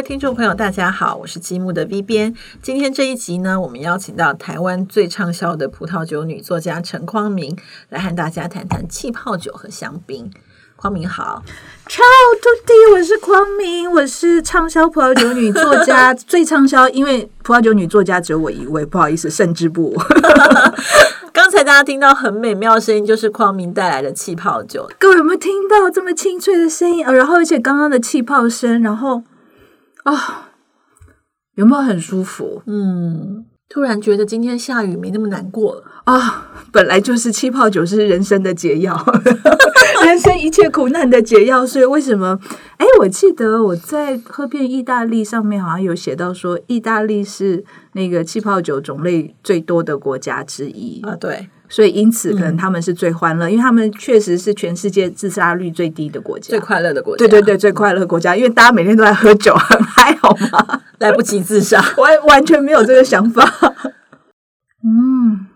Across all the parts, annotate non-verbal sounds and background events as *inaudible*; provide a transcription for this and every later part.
位听众朋友，大家好，我是积木的 V 边。今天这一集呢，我们邀请到台湾最畅销的葡萄酒女作家陈匡明来和大家谈谈气泡酒和香槟。匡明好，超徒弟，我是匡明，我是畅销葡萄酒女作家，*laughs* 最畅销，因为葡萄酒女作家只有我一位，不好意思，胜之不我。*laughs* 刚才大家听到很美妙的声音，就是匡明带来的气泡酒。各位有没有听到这么清脆的声音？呃然后而且刚刚的气泡声，然后啊、有没有很舒服嗯，突然觉得今天下雨没那么难过了。啊、本来就是气泡酒是人生的解药，*laughs* 人生一切苦难的解药。所以为什么？哎，我记得我在喝遍意大利上面好像有写到说，意大利是那个气泡酒种类最多的国家之一。啊，对，所以因此可能他们是最欢乐，因为他们确实是全世界自杀率最低的国家，最快乐的国家。对对对最快乐的国家，因为大家每天都在喝酒，很嗨，好吗？*laughs* 来不及自杀。*laughs* 完完全没有这个想法。*laughs* 嗯，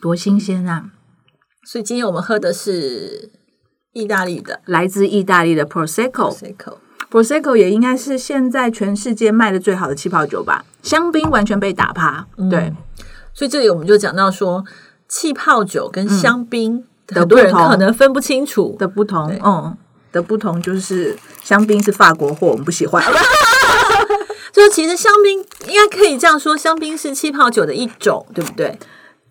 多新鲜啊！所以今天我们喝的是意大利的来自意大利的 Prosecco。Prosecco。Prosecco 也应该是现在全世界卖的最好的气泡酒吧，香槟完全被打趴。对，所以这里我们就讲到说，气泡酒跟香槟，的很多人不同可能分不清楚。的不同，嗯，的不同就是香槟是法国货，我们不喜欢。*laughs* 就是其实香槟应该可以这样说，香槟是气泡酒的一种，对不对？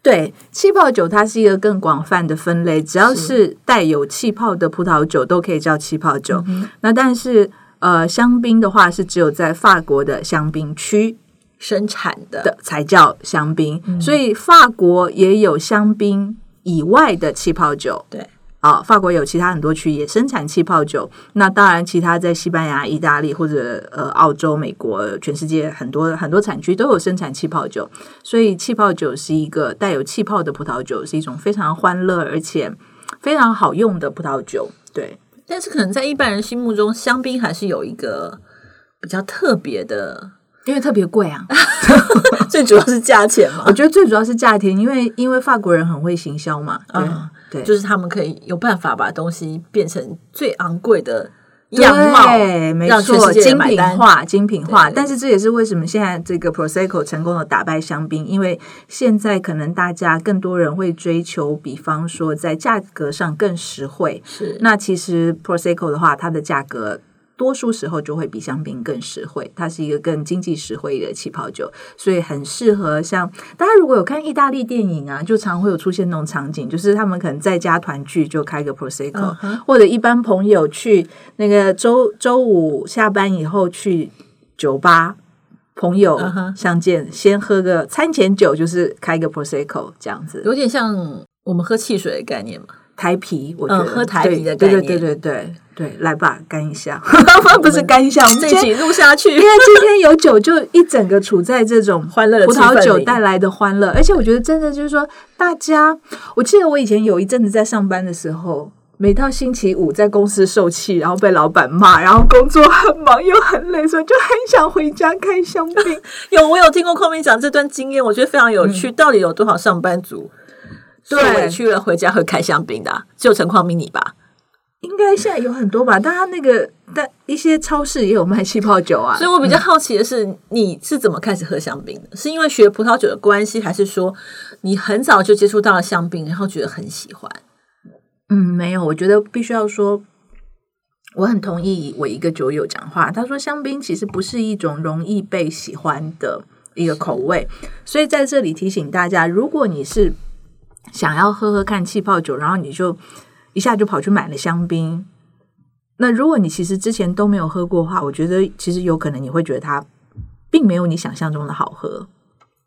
对，气泡酒它是一个更广泛的分类，只要是带有气泡的葡萄酒都可以叫气泡酒。那但是呃，香槟的话是只有在法国的香槟区生产的的才叫香槟，所以法国也有香槟以外的气泡酒。对。啊，法国有其他很多区也生产气泡酒，那当然，其他在西班牙、意大利或者呃澳洲、美国，全世界很多很多产区都有生产气泡酒，所以气泡酒是一个带有气泡的葡萄酒，是一种非常欢乐而且非常好用的葡萄酒。对，但是可能在一般人心目中，香槟还是有一个比较特别的，因为特别贵啊，*laughs* 最主要是价钱嘛我，觉得最主要是价钱，因为因为法国人很会行销嘛，对、嗯对，就是他们可以有办法把东西变成最昂贵的样貌，对，没错，精品。化，精品化。对对但是这也是为什么现在这个 Prosecco 成功的打败香槟，因为现在可能大家更多人会追求，比方说在价格上更实惠。是那其实 Prosecco 的话，它的价格。多数时候就会比香槟更实惠，它是一个更经济实惠的气泡酒，所以很适合像大家如果有看意大利电影啊，就常会有出现那种场景，就是他们可能在家团聚就开个 Prosecco，、或者一般朋友去那个周周五下班以后去酒吧，朋友相见，先喝个餐前酒，就是开个 prosecco 这样子，有点像我们喝汽水的概念嘛。台啤，我觉得、嗯喝台啤的对对概念对对对对，来吧，干一下，不是干一下，我们这今天一集录下去，*laughs* 因为今天有酒，就一整个处在这种欢乐的葡萄酒带来的欢乐，而且我觉得真的就是说，大家，我记得我以前有一阵子在上班的时候。每到星期五在公司受气，然后被老板骂，然后工作很忙又很累，所以就很想回家开香槟。*laughs* 有我有听过匡明讲这段经验，我觉得非常有趣。到底有多少上班族受委屈了回家喝开香槟的啊、就陈匡迷你吧？应该现在有很多吧，但他那个但一些超市也有卖气泡酒啊所以。我比较好奇的是，你是怎么开始喝香槟的？是因为学葡萄酒的关系，还是说你很早就接触到了香槟，然后觉得很喜欢？嗯，没有，我觉得必须要说，我很同意我一个酒友讲话，他说香槟其实不是一种容易被喜欢的一个口味，所以在这里提醒大家，如果你是想要喝喝看气泡酒，然后你就一下就跑去买了香槟，那如果你其实之前都没有喝过的话，我觉得其实有可能你会觉得它并没有你想象中的好喝。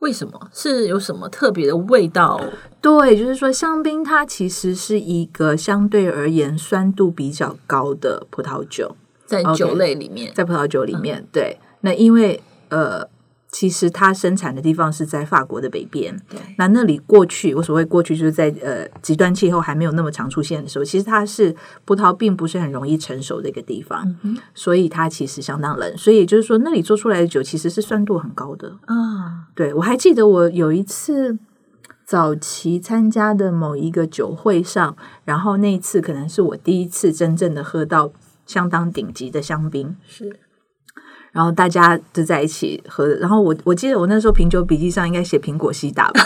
为什么？是有什么特别的味道？对，就是说香槟它其实是一个相对而言酸度比较高的葡萄酒，在酒类里面在葡萄酒里面。对，那因为呃，其实它生产的地方是在法国的北边，那那里过去我所谓过去就是在呃极端气候还没有那么常出现的时候，其实它是葡萄并不是很容易成熟的一个地方，所以它其实相当冷。所以也就是说，那里做出来的酒其实是酸度很高的。啊，对我还记得我有一次早期参加的某一个酒会上，然后那一次可能是我第一次真正的喝到相当顶级的香槟。是然后大家就在一起喝。然后我我记得我那时候品酒笔记上应该写苹果西达吧，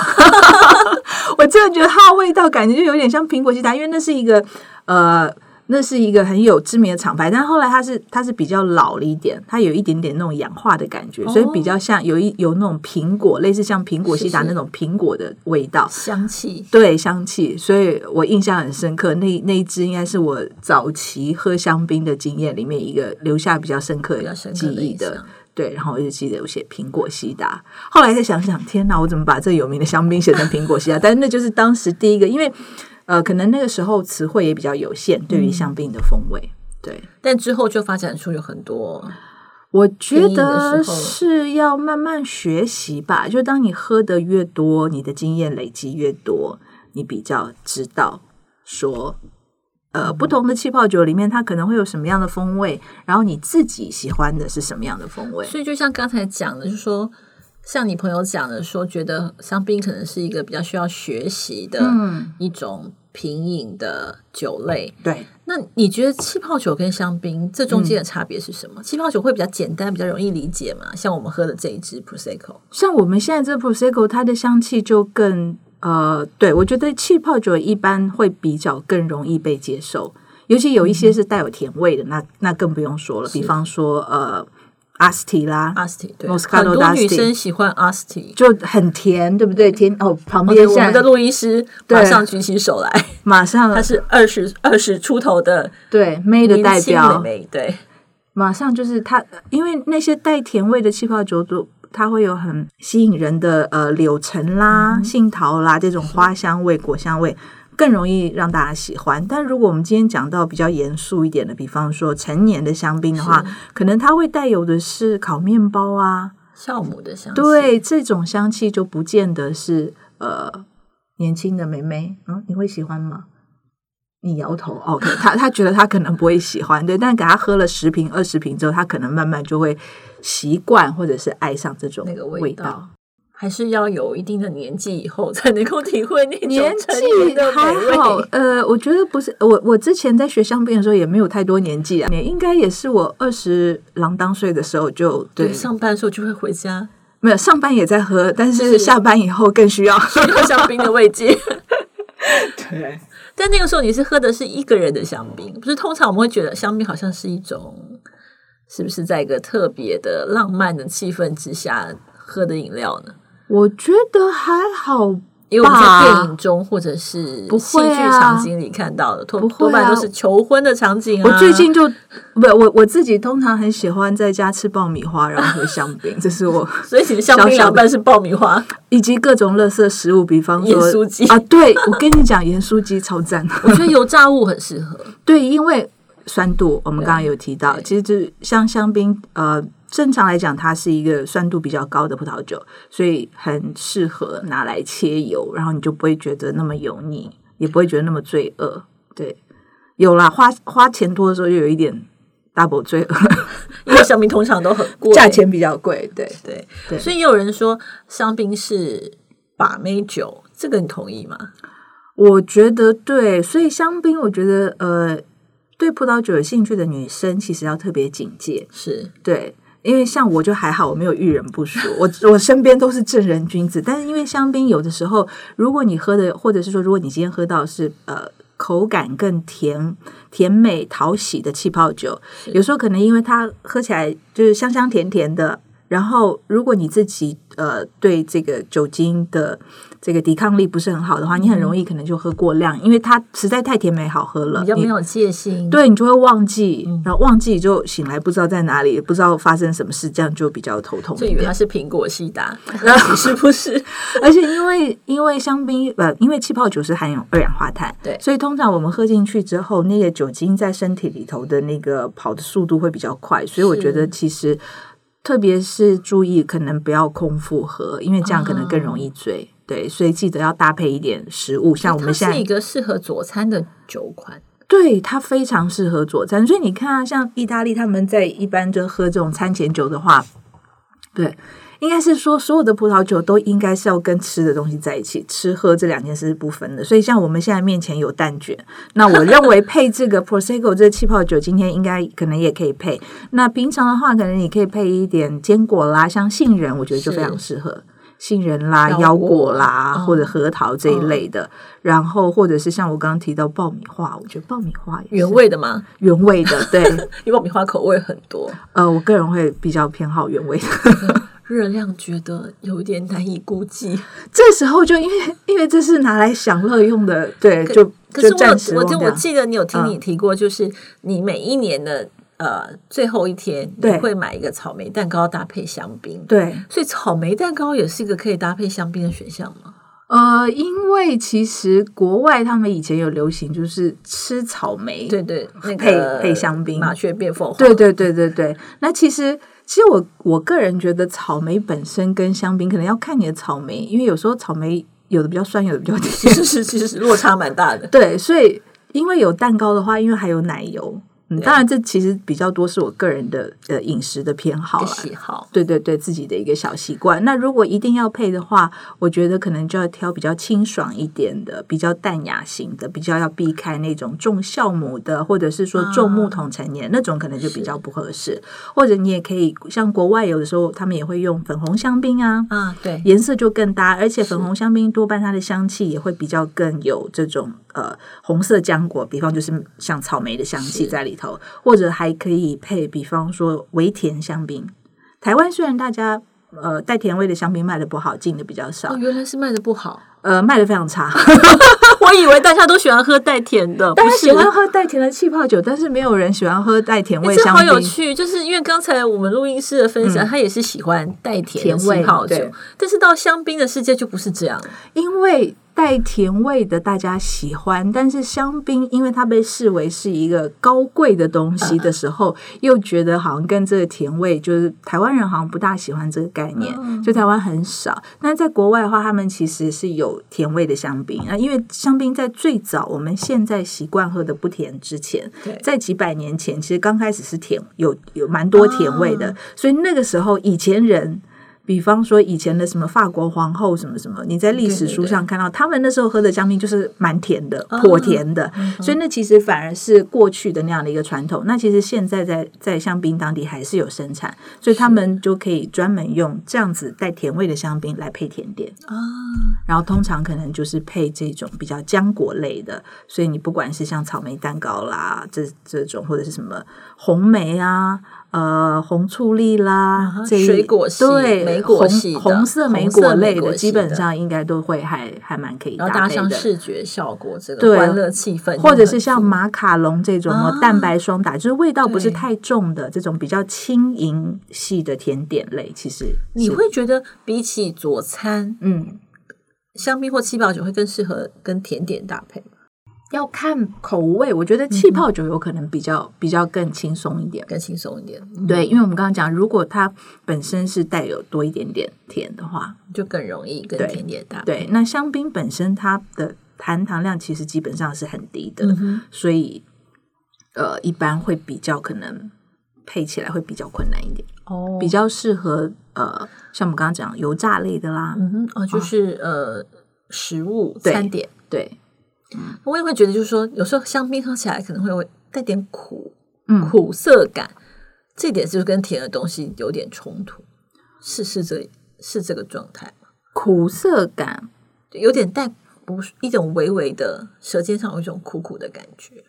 *laughs* 我真的觉得它的味道感觉就有点像苹果西达，因为那是一个呃。那是一个很有知名的厂牌，但后来它是它是比较老了一点，它有一点点那种氧化的感觉，所以比较像有一有那种苹果，类似像苹果西达那种苹果的味道香气，对香气，所以我印象很深刻。那那一支应该是我早期喝香槟的经验里面一个留下比较深刻的记忆的。对，然后我就记得有写苹果西达，后来再想想，天哪，我怎么把这有名的香槟写成苹果西达？但是那就是当时第一个，因为。呃，可能那个时候词汇也比较有限，对于香槟的风味，对。但之后就发展出有很多，我觉得是要慢慢学习吧。就当你喝的越多，你的经验累积越多，你比较知道说，呃，不同的气泡酒里面它可能会有什么样的风味，然后你自己喜欢的是什么样的风味。所以就像刚才讲的，就是说。像你朋友讲的说，觉得香槟可能是一个比较需要学习的一种品饮的酒类。对，那你觉得气泡酒跟香槟这中间的差别是什么？气泡酒会比较简单，比较容易理解嘛？像我们喝的这一支 Prosecco，像我们现在这 Prosecco，它的香气就更呃，对我觉得气泡酒一般会比较更容易被接受，尤其有一些是带有甜味的，那那更不用说了。比方说呃。阿斯提啦，阿斯提对，很多女生喜欢阿斯提，就很甜，对不对？甜哦，旁边我们的录音师马上举起手来，马上。她是二十二十出头的，对妹的代表，对，马上就是她，因为那些带甜味的气泡酒都，它会有很吸引人的呃柳橙啦、杏桃啦这种花香味、果香味。更容易让大家喜欢，但如果我们今天讲到比较严肃一点的，比方说成年的香槟的话，可能它会带有的是烤面包啊、酵母的香气。对，这种香气就不见得是呃年轻的妹妹，嗯，你会喜欢吗？你摇头，*laughs* OK，他他觉得他可能不会喜欢，对，但给他喝了十瓶、二十瓶之后，他可能慢慢就会习惯或者是爱上这种那个味道。还是要有一定的年纪以后才能够体会那种年纪还好，呃，我觉得不是我，我之前在学香槟的时候也没有太多年纪啊，应该也是我二十郎当岁的时候就对上班的时候就会回家，没有上班也在喝，但是下班以后更需要需要香槟的慰藉。*laughs* 对，*laughs* 但那个时候你是喝的是一个人的香槟，不是通常我们会觉得香槟好像是一种，是不是在一个特别的浪漫的气氛之下喝的饮料呢？我觉得还好，因为我们在电影中或者是戏剧场景里看到的，多多半都是求婚的场景啊。我最近就不，我我自己通常很喜欢在家吃爆米花，然后喝香槟，这是我。*laughs* 所以香槟两半是爆米花，以及各种垃圾食物，比方说盐酥鸡啊。对，我跟你讲，盐酥鸡超赞。*laughs* 我觉得油炸物很适合。对，因为酸度，我们刚刚有提到，其实就像香槟，呃。正常来讲，它是一个酸度比较高的葡萄酒，所以很适合拿来切油，然后你就不会觉得那么油腻，也不会觉得那么罪恶。对，有啦，花花钱多的时候，又有一点 double 罪恶，因为香槟通常都很贵，价钱比较贵。对对对，所以也有人说香槟是把妹酒，这个你同意吗？我觉得对，所以香槟，我觉得呃，对葡萄酒有兴趣的女生，其实要特别警戒，是对。因为像我就还好，我没有遇人不淑，我 *laughs* 我身边都是正人君子。但是因为香槟有的时候，如果你喝的，或者是说，如果你今天喝到是呃口感更甜、甜美、讨喜的气泡酒，有时候可能因为它喝起来就是香香甜甜的，然后如果你自己呃对这个酒精的。这个抵抗力不是很好的话，你很容易可能就喝过量，因为它实在太甜美好喝了，比较没有戒心。对你就会忘记，然后忘记就醒来不知道在哪里，不知道发生什么事，这样就比较头痛。就以为它是苹果西达，*laughs* 是不是？而且因为因为香槟呃，因为气泡酒是含有二氧化碳，对，所以通常我们喝进去之后，那个酒精在身体里头的那个跑的速度会比较快，所以我觉得其实特别是注意，可能不要空腹喝，因为这样可能更容易醉。对，所以记得要搭配一点食物，像我们现在是一个适合佐餐的酒款，对它非常适合佐餐。所以你看啊，像意大利他们在一般就喝这种餐前酒的话，对，应该是说，所有的葡萄酒都应该是要跟吃的东西在一起，吃喝这两件事是不分的。所以，像我们现在面前有蛋卷，那我认为配这个 *laughs* prosecco 这个气泡酒，今天应该可能也可以配。那平常的话，可能你可以配一点坚果啦，像杏仁，我觉得就非常适合杏仁啦、腰果啦，或者核桃这一类的。然后，或者是像我刚刚提到爆米花，我觉得爆米花原味的吗？原味的，对，*laughs* 因为爆米花口味很多。呃，我个人会比较偏好原味的。*laughs* 热量觉得有点难以估计，这时候就因为因为这是拿来享乐用的，对，就就暂时我就我记得你有听你提过，就是你每一年的呃最后一天，你会买一个草莓蛋糕搭配香槟，对，所以草莓蛋糕也是一个可以搭配香槟的选项吗？呃，因为其实国外他们以前有流行，就是吃草莓，对对，那配配香槟，麻雀变凤凰，对对对对对，那其实。其实我我个人觉得草莓本身跟香槟可能要看你的草莓，因为有时候草莓有的比较酸，有的比较甜，其 *laughs* 实是其实落差蛮大的。对，所以因为有蛋糕的话，因为还有奶油。嗯，当然，这其实比较多是我个人的呃饮食的偏好喜好。对对对，自己的一个小习惯。那如果一定要配的话，我觉得可能就要挑比较清爽一点的，比较淡雅型的，比较要避开那种重酵母的，或者是说重木桶陈年那种，可能就比较不合适。或者你也可以像国外有的时候，他们也会用粉红香槟啊，啊，对，颜色就更搭，而且粉红香槟多半它的香气也会比较更有这种。呃，红色浆果，比方就是像草莓的香气在里头，或者还可以配，比方说微甜香槟。台湾虽然大家呃带甜味的香槟卖的不好，进的比较少，原来是卖的不好，呃，卖的非常差。*laughs* 我以为大家都喜欢喝带甜的，*laughs* 大家喜欢喝带甜的气泡酒，但是没有人喜欢喝带甜味香槟。好有趣，就是因为刚才我们录音室的分享，他也是喜欢带甜气泡酒，但是到香槟的世界就不是这样，因为。带甜味的大家喜欢，但是香槟因为它被视为是一个高贵的东西的时候，又觉得好像跟这个甜味，就是台湾人好像不大喜欢这个概念，就台湾很少。那在国外的话，他们其实是有甜味的香槟啊，因为香槟在最早我们现在习惯喝的不甜之前，在几百年前，其实刚开始是甜，有有蛮多甜味的，所以那个时候以前人。比方说以前的什么法国皇后什么什么，你在历史书上看到他们那时候喝的香槟就是蛮甜的，颇甜的，所以那其实反而是过去的那样的一个传统。那其实现在在在香槟当地还是有生产，所以他们就可以专门用这样子带甜味的香槟来配甜点啊。然后通常可能就是配这种比较浆果类的，所以你不管是像草莓蛋糕啦，这这种或者是什么红莓啊。呃，红醋栗啦，这水果系对，莓果系红色莓果类的，基本上应该都会还还蛮可以搭配的。视觉效果，这个欢乐气氛，或者是像马卡龙这种蛋白霜打，就是味道不是太重的这种比较轻盈系的甜点类。其实你会觉得比起佐餐，嗯，香槟或七宝酒会更适合跟甜点搭配。要看口味，我觉得气泡酒有可能比较比较更轻松一点，更轻松一点。对，因为我们刚刚讲，如果它本身是带有多一点点甜的话，就更容易跟甜点搭。对，那香槟本身它的含糖量其实基本上是很低的，所以呃，一般会比较可能配起来会比较困难一点。哦，比较适合呃，像我们刚刚讲油炸类的啦，嗯哼，哦，就是呃，食物餐点对。我也会觉得，就是说，有时候香槟喝起来可能会带点苦，苦涩感，这点是不是跟甜的东西有点冲突？是是这是这个状态吗？苦涩感有点带不一种微微的舌尖上有一种苦苦的感觉。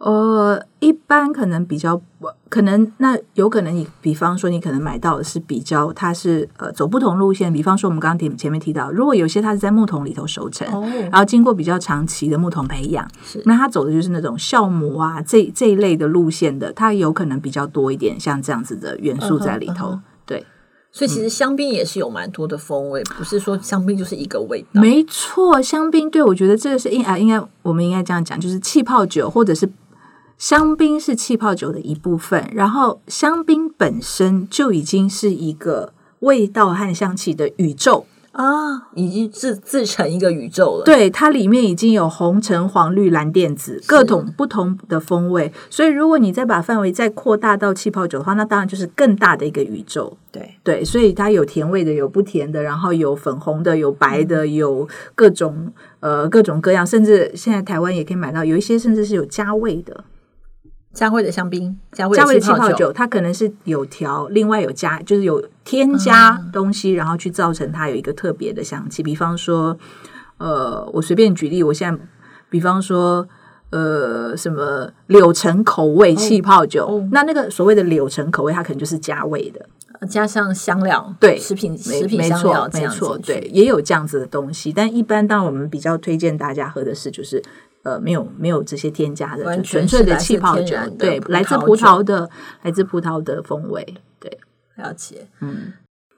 呃，一般可能比较可能，那有可能你，比方说你可能买到的是比较，它是呃走不同路线。比方说我们刚刚提前面提到，如果有些它是在木桶里头熟成，然后经过比较长期的木桶培养，那它走的就是那种酵母啊这这一类的路线的，它有可能比较多一点，像这样子的元素在里头。对，所以其实香槟也是有蛮多的风味，不是说香槟就是一个味道。没错，香槟对我觉得这个是应啊，应该我们应该这样讲，就是气泡酒或者是。香槟是气泡酒的一部分，然后香槟本身就已经是一个味道和香气的宇宙啊，已经自自成一个宇宙了。对，它里面已经有红、橙、黄、绿、蓝、靛、紫各种不同的风味，所以如果你再把范围再扩大到气泡酒的话，那当然就是更大的一个宇宙。对对，所以它有甜味的，有不甜的，然后有粉红的，有白的，有各种呃各种各样，甚至现在台湾也可以买到，有一些甚至是有加味的。加味的香槟，加味加味的气泡泡酒，它可能是有调，另外有加，就是有添加东西，然后去造成它有一个特别的香气。比方说，呃，我随便举例，我现在，比方说，呃，什么柳橙口味气泡酒，哦那那个所谓的柳橙口味，它可能就是加味的，加上香料，对食品没食品香料没错，对，也有这样子的东西。但一般，当然我们比较推荐大家喝的是，就是呃，没有没有这些添加的，纯粹的气泡酒对，来自葡萄的，来自葡萄的风味，对。了解。嗯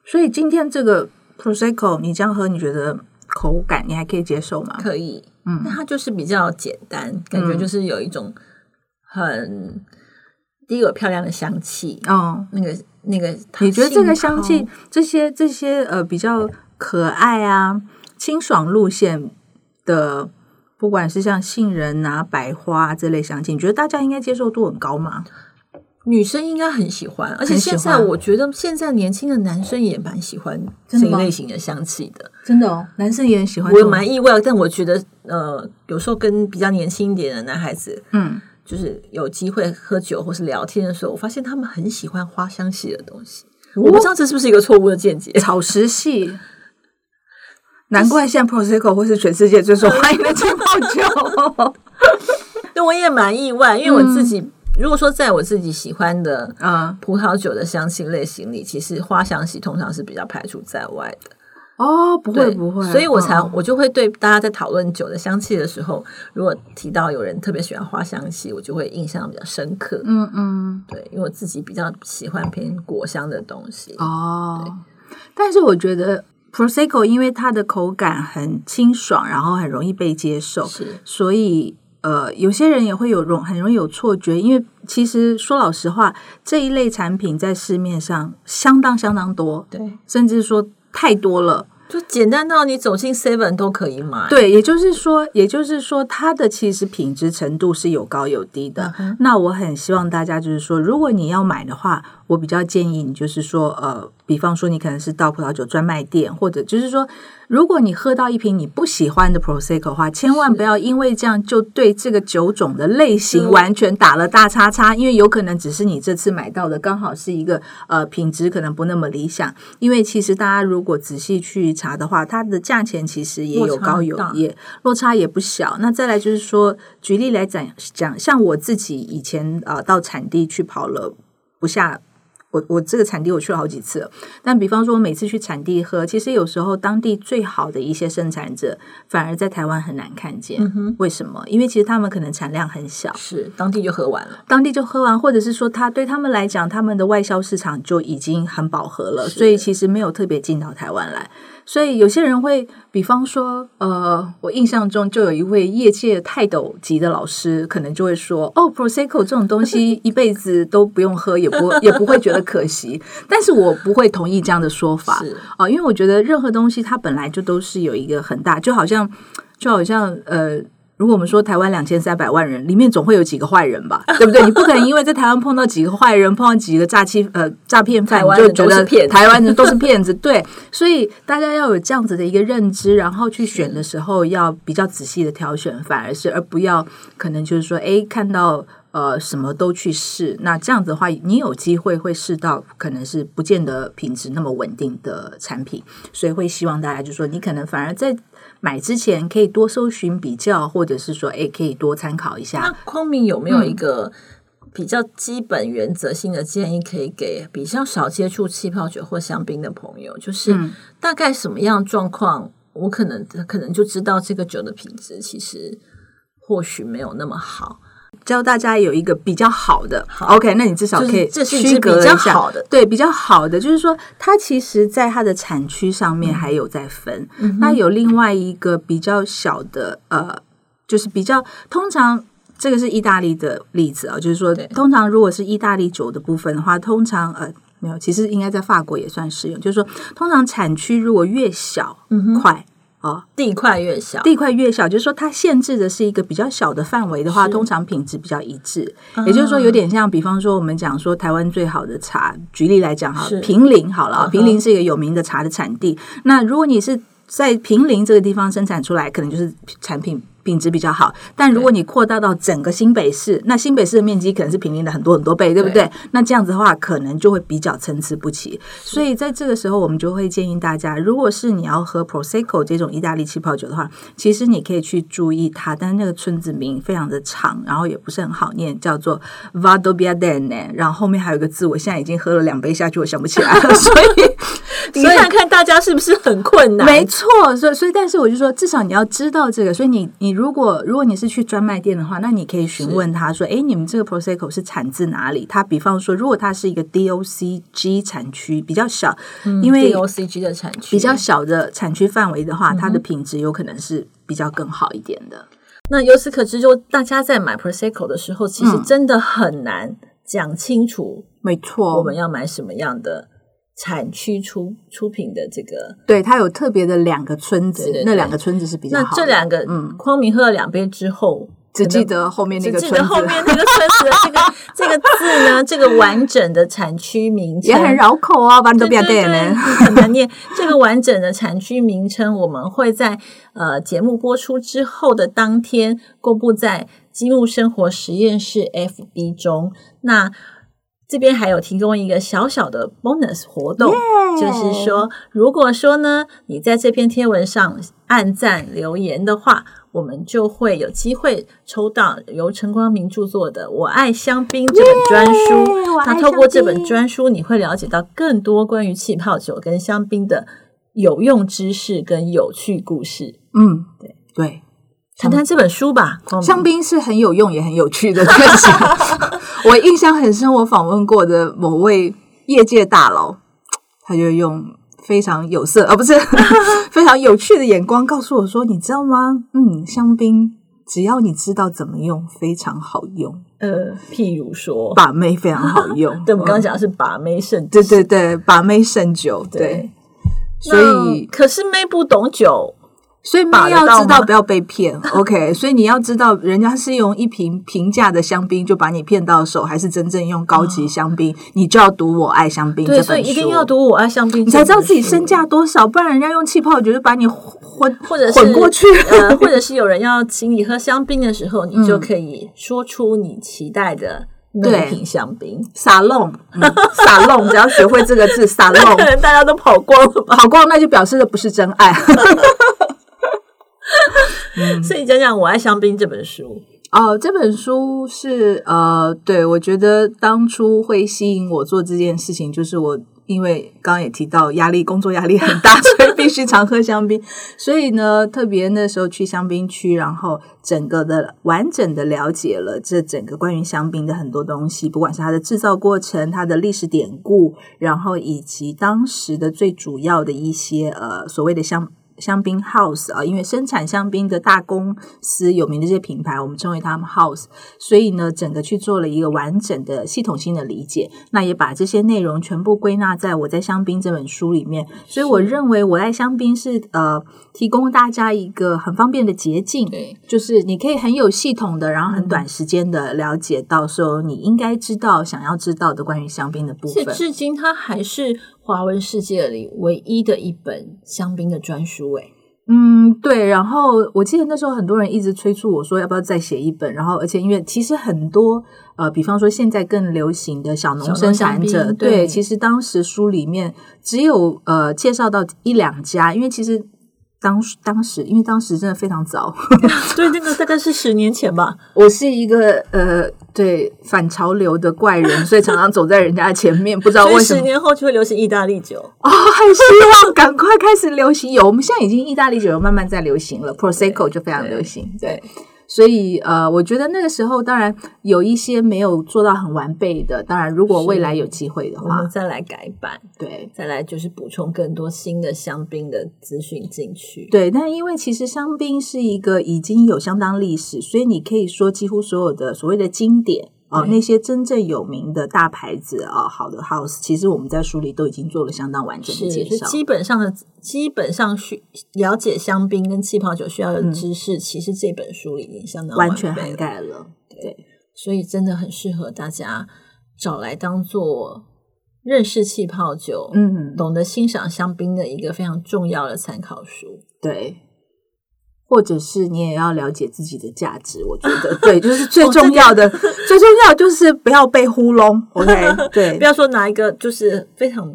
所以今天这个 prosecco 你这样喝，你觉得口感你还可以接受吗？可以，嗯，那它就是比较简单，感觉就是有一种很第一个漂亮的香气，哦，那个那个，你觉得这个香气，这些这些呃比较可爱啊、清爽路线的，不管是像杏仁啊、百花这类香气，你觉得大家应该接受度很高吗？女生应该很喜欢，而且现在我觉得现在年轻的男生也蛮喜欢这一类型的香气的。真的哦，男生也很喜欢我。蛮意外，但我觉得呃，有时候跟比较年轻一点的男孩子，嗯，就是有机会喝酒或是聊天的时候，我发现他们很喜欢花香系的东西。我不知道这是不是一个错误的见解。草食系。难怪现在 prosecco 会是全世界最受欢迎的气泡酒。*laughs* 对，我也蛮意外，因为我自己、如果说在我自己喜欢的啊，葡萄酒的香气类型里，其实花香系通常是比较排除在外的。哦，不会不会，所以我才、嗯我就会对大家在讨论酒的香气的时候，如果提到有人特别喜欢花香气，我就会印象比较深刻。嗯嗯，对，因为我自己比较喜欢偏果香的东西。哦，但是我觉得 prosecco 因为它的口感很清爽，然后很容易被接受，是所以呃，有些人也会有容很容易有错觉，因为其实说老实话，这一类产品在市面上相当相当多，对，甚至说太多了。就简单到你走进 Seven 都可以买。对，也就是说，也就是说，它的其实品质程度是有高有低的。那我很希望大家就是说，如果你要买的话，我比较建议你就是说，呃，比方说你可能是到葡萄酒专卖店，或者就是说，如果你喝到一瓶你不喜欢的 prosecco 的话，千万不要因为这样就对这个酒种的类型嗯完全打了大叉叉，因为有可能只是你这次买到的刚好是一个呃品质可能不那么理想。因为其实大家如果仔细去查的话，它的价钱其实也有高有也落差也不小。那再来就是说，举例来讲讲，像我自己以前呃到产地去跑了不下。我我这个产地我去了好几次了，但比方说，我每次去产地喝，其实有时候当地最好的一些生产者，反而在台湾很难看见。为什么？因为其实他们可能产量很小，是当地就喝完了。当地就喝完，或者是说他对他们来讲，他们的外销市场就已经很饱和了，所以其实没有特别进到台湾来。所以有些人会，比方说，呃，我印象中就有一位业界泰斗级的老师，可能就会说，哦，prosecco 这种东西一辈子都不用喝，也不 *laughs* 也不会觉得可惜。但是我不会同意这样的说法是哦，因为我觉得任何东西它本来就都是有一个很大，就好像就好像呃。如果我们说台湾两千三百万人，里面总会有几个坏人吧，*laughs* 对不对？你不可能因为在台湾碰到几个坏人，碰到几个诈欺呃诈骗犯，你就觉得是骗子台湾人都是骗子。*laughs* 对，所以大家要有这样子的一个认知，然后去选的时候要比较仔细的挑选，反而是而不要可能就是说，哎，看到。呃，什么都去试，那这样子的话，你有机会会试到可能是不见得品质那么稳定的产品，所以会希望大家就说，你可能反而在买之前可以多搜寻比较，或者是说，哎，可以多参考一那下。匡明有没有一个比较基本原则性的建议，可以给比较少接触气泡酒或香槟的朋友？就是大概什么样状况，我可能可能就知道这个酒的品质其实或许没有那么好。教大家有一个比较好的 o k 那你至少就是可以这是比较好的。对，比较好的，就是说它其实在它的产区上面还有在分，嗯那有另外一个比较小的，呃，就是比较通常。这个是意大利的例子啊，就是说，通常如果是意大利酒的部分的话，通常呃，没有，其实应该在法国也算适用。就是说，通常产区如果越小块哦，地块越小，地块越小，就是说它限制的是一个比较小的范围的话，通常品质比较一致。也就是说，有点像，比方说我们讲说台湾最好的茶，举例来讲哈，平林好了，平林是一个有名的茶的产地。那如果你是在平林这个地方生产出来，可能就是产品。品质比较好，但如果你扩大到整个新北市，那新北市的面积可能是平林的很多很多倍，对不对？那这样子的话，可能就会比较参差不齐。所以在这个时候，我们就会建议大家，如果是你要喝 Prosecco 这种意大利气泡酒的话，其实你可以去注意它，但是那个村子名非常的长，然后也不是很好念，叫做 Vadobiadene，然后后面还有一个字，我现在已经喝了两杯下去，我想不起来了，*laughs* 所以。你看看大家是不是很困难？没错，所以所以，但是我就说，至少你要知道这个。所以你你如果如果你是去专卖店的话，那你可以询问他说：“哎，你们这个 Prosecco 是产自哪里？”他比方说，如果它是一个 DOCG 产区比较小，因为 DOCG 的产区比较小的产区范围的话，它的品质有可能是比较更好一点的。那由此可知，就大家在买 Prosecco 的时候，其实真的很难讲清楚。没错，我们要买什么样的？产区出出品的这个，对，它有特别的两个村子，那两个村子是比较好。那这两个，嗯，匡明喝了两杯之后，只记得后面那个，只记得后面那个村子的这个 *laughs* 这个字呢，这个完整的产区名称也很绕口啊，完都不要对呢，*laughs* 很难念。这个完整的产区名称，我们会在呃节目播出之后的当天公布在积木生活实验室 FB 中。那这边还有提供一个小小的 bonus 活动，就是说，如果说呢，你在这篇贴文上按赞留言的话，我们就会有机会抽到由陈光明著作的《我爱香槟》这本专书。那透过这本专书，你会了解到更多关于气泡酒跟香槟的有用知识跟有趣故事。嗯，对对。谈谈这本书吧。香槟是很有用也很有趣的，东西，我印象很深。我访问过的某位业界大佬，他就用非常有色，而不是 *laughs* 非常有趣的眼光告诉我说：“你知道吗？嗯，香槟只要你知道怎么用，非常好用。呃，譬如说把妹非常好用。*laughs* 对，我们刚刚讲的是把妹胜，对对对，把妹胜酒。对，所以可是妹不懂酒。”所以你要知道不要被骗，*laughs* OK？所以你要知道人家是用一瓶平价的香槟就把你骗到手，还是真正用高级香槟，你就要读《我爱香槟》这本书。所以一定要读《我爱香槟》，你才知道自己身价多少，不然人家用气泡酒就把你混或者混过去，*laughs* 或者是有人要请你喝香槟的时候，你就可以说出你期待的那瓶香槟。撒弄，撒弄，只要学会这个字，撒弄，可 *laughs* 能大家都跑光了，跑光那就表示的不是真爱。所以讲讲《我爱香槟》这本书哦，这本书是呃，对我觉得当初会吸引我做这件事情，就是我因为刚刚也提到压力，工作压力很大，所以必须常喝香槟。*laughs* 所以呢，特别那时候去香槟区，然后整个的完整的了解了这整个关于香槟的很多东西，不管是它的制造过程、它的历史典故，然后以及当时的最主要的一些呃所谓的香。香槟 house 啊，因为生产香槟的大公司有名的这些品牌，我们称为他们 house，所以呢，整个去做了一个完整的系统性的理解，那也把这些内容全部归纳在我在香槟这本书里面。所以我认为我在香槟是呃，提供大家一个很方便的捷径，对，就是你可以很有系统的，然后很短时间的了解到说你应该知道、想要知道的关于香槟的部分。至今，它还是。华文世界里唯一的一本香槟的专书，哎，嗯，对。然后我记得那时候很多人一直催促我说，要不要再写一本？然后，而且因为其实很多呃，比方说现在更流行的小农生产者，对，其实当时书里面只有呃介绍到一两家，因为其实。当当时，因为当时真的非常早，*laughs* 对，那个大概是十年前吧。我是一个呃，对反潮流的怪人，所以常常走在人家前面，不知道为什么。十年后就会流行意大利酒哦，很希望赶快开始流行。有，我们现在已经意大利酒慢慢在流行了，Prosecco 就非常流行，对。所以，呃，我觉得那个时候，当然有一些没有做到很完备的。当然，如果未来有机会的话，我们再来改版，对，再来就是补充更多新的香槟的资讯进去。对，但因为其实香槟是一个已经有相当历史，所以你可以说几乎所有的所谓的经典。哦，对。那些真正有名的大牌子啊、好的 house，其实我们在书里都已经做了相当完整的介绍。基本上的基本上需了解香槟跟气泡酒需要的知识，其实这本书已经相当嗯完全涵，盖了，对，所以真的很适合大家找来当做认识气泡酒、嗯，懂得欣赏香槟的一个非常重要的参考书。对，或者是你也要了解自己的价值，我觉得对，就是最重要的，最重要就是不要被糊弄，OK？*laughs* 对不，要说拿一个就是非常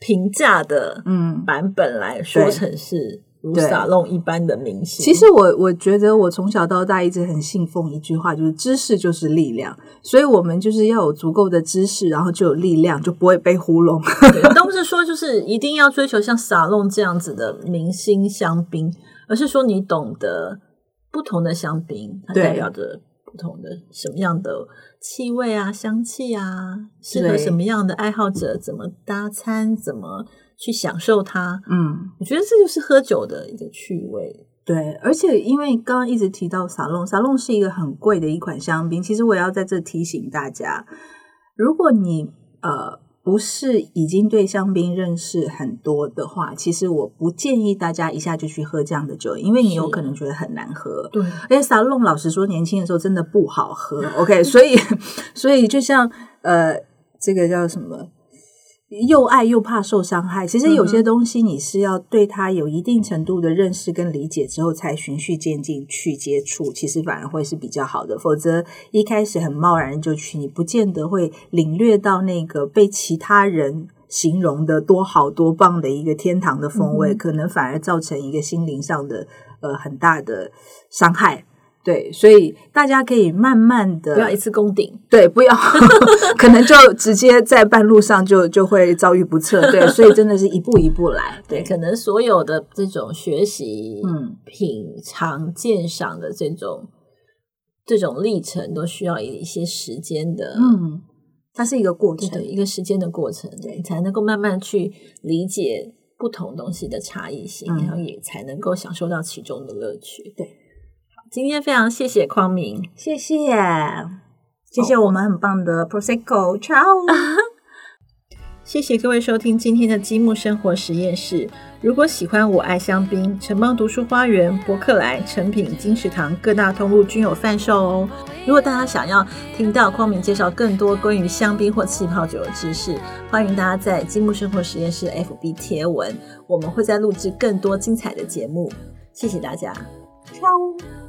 平价的嗯。版本来说成是如撒弄一般的明星。其实我我觉得我从小到大一直很信奉一句话，就是知识就是力量，所以我们就是要有足够的知识，然后就有力量，就不会被糊弄。对都不是说就是一定要追求像撒弄这样子的明星香槟，而是说你懂得不同的香槟，它代表着不同的什么样的气味啊、香气啊，适合什么样的爱好者，怎么搭餐，怎么去享受它。嗯，我觉得这就是喝酒的一个趣味。对，而且因为刚刚一直提到沙龙，沙龙是一个很贵的一款香槟。其实我也要在这提醒大家，如果你呃不是已经对香槟认识很多的话，其实我不建议大家一下就去喝这样的酒，因为你有可能觉得很难喝。对，而且沙龙老实说，年轻的时候真的不好喝。OK，所以 *laughs* 所以就像呃，这个叫什么？又爱又怕受伤害。其实有些东西你是要对他有一定程度的认识跟理解之后，才循序渐进去接触，其实反而会是比较好的。否则一开始很贸然就去，你不见得会领略到那个被其他人。形容的多好多棒的一个天堂的风味，嗯可能反而造成一个心灵上的呃很大的伤害。对，所以大家可以慢慢的不要一次攻顶。*laughs* 对，不要，*laughs* 可能就直接在半路上就就会遭遇不测。对，所以真的是一步一步来。*laughs* 对，可能所有的这种学习、嗯品尝、鉴赏的这种这种历程，都需要一些时间的，嗯，它是一个过程。一个时间的过程，对，才能够慢慢去理解不同东西的差异性，嗯然后也才能够享受到其中的乐趣。对好，今天非常谢谢匡明，谢谢，谢谢我们很棒的 Prosecco，ciao。*laughs* 谢谢各位收听今天的积木生活实验室。如果喜欢我爱香槟，城邦读书花园、博客来、成品、金石堂各大通路均有贩售哦。如果大家想要听到匡明介绍更多关于香槟或气泡酒的知识，欢迎大家在积木生活实验室 FB 贴文，我们会再录制更多精彩的节目。谢谢大家。ciao。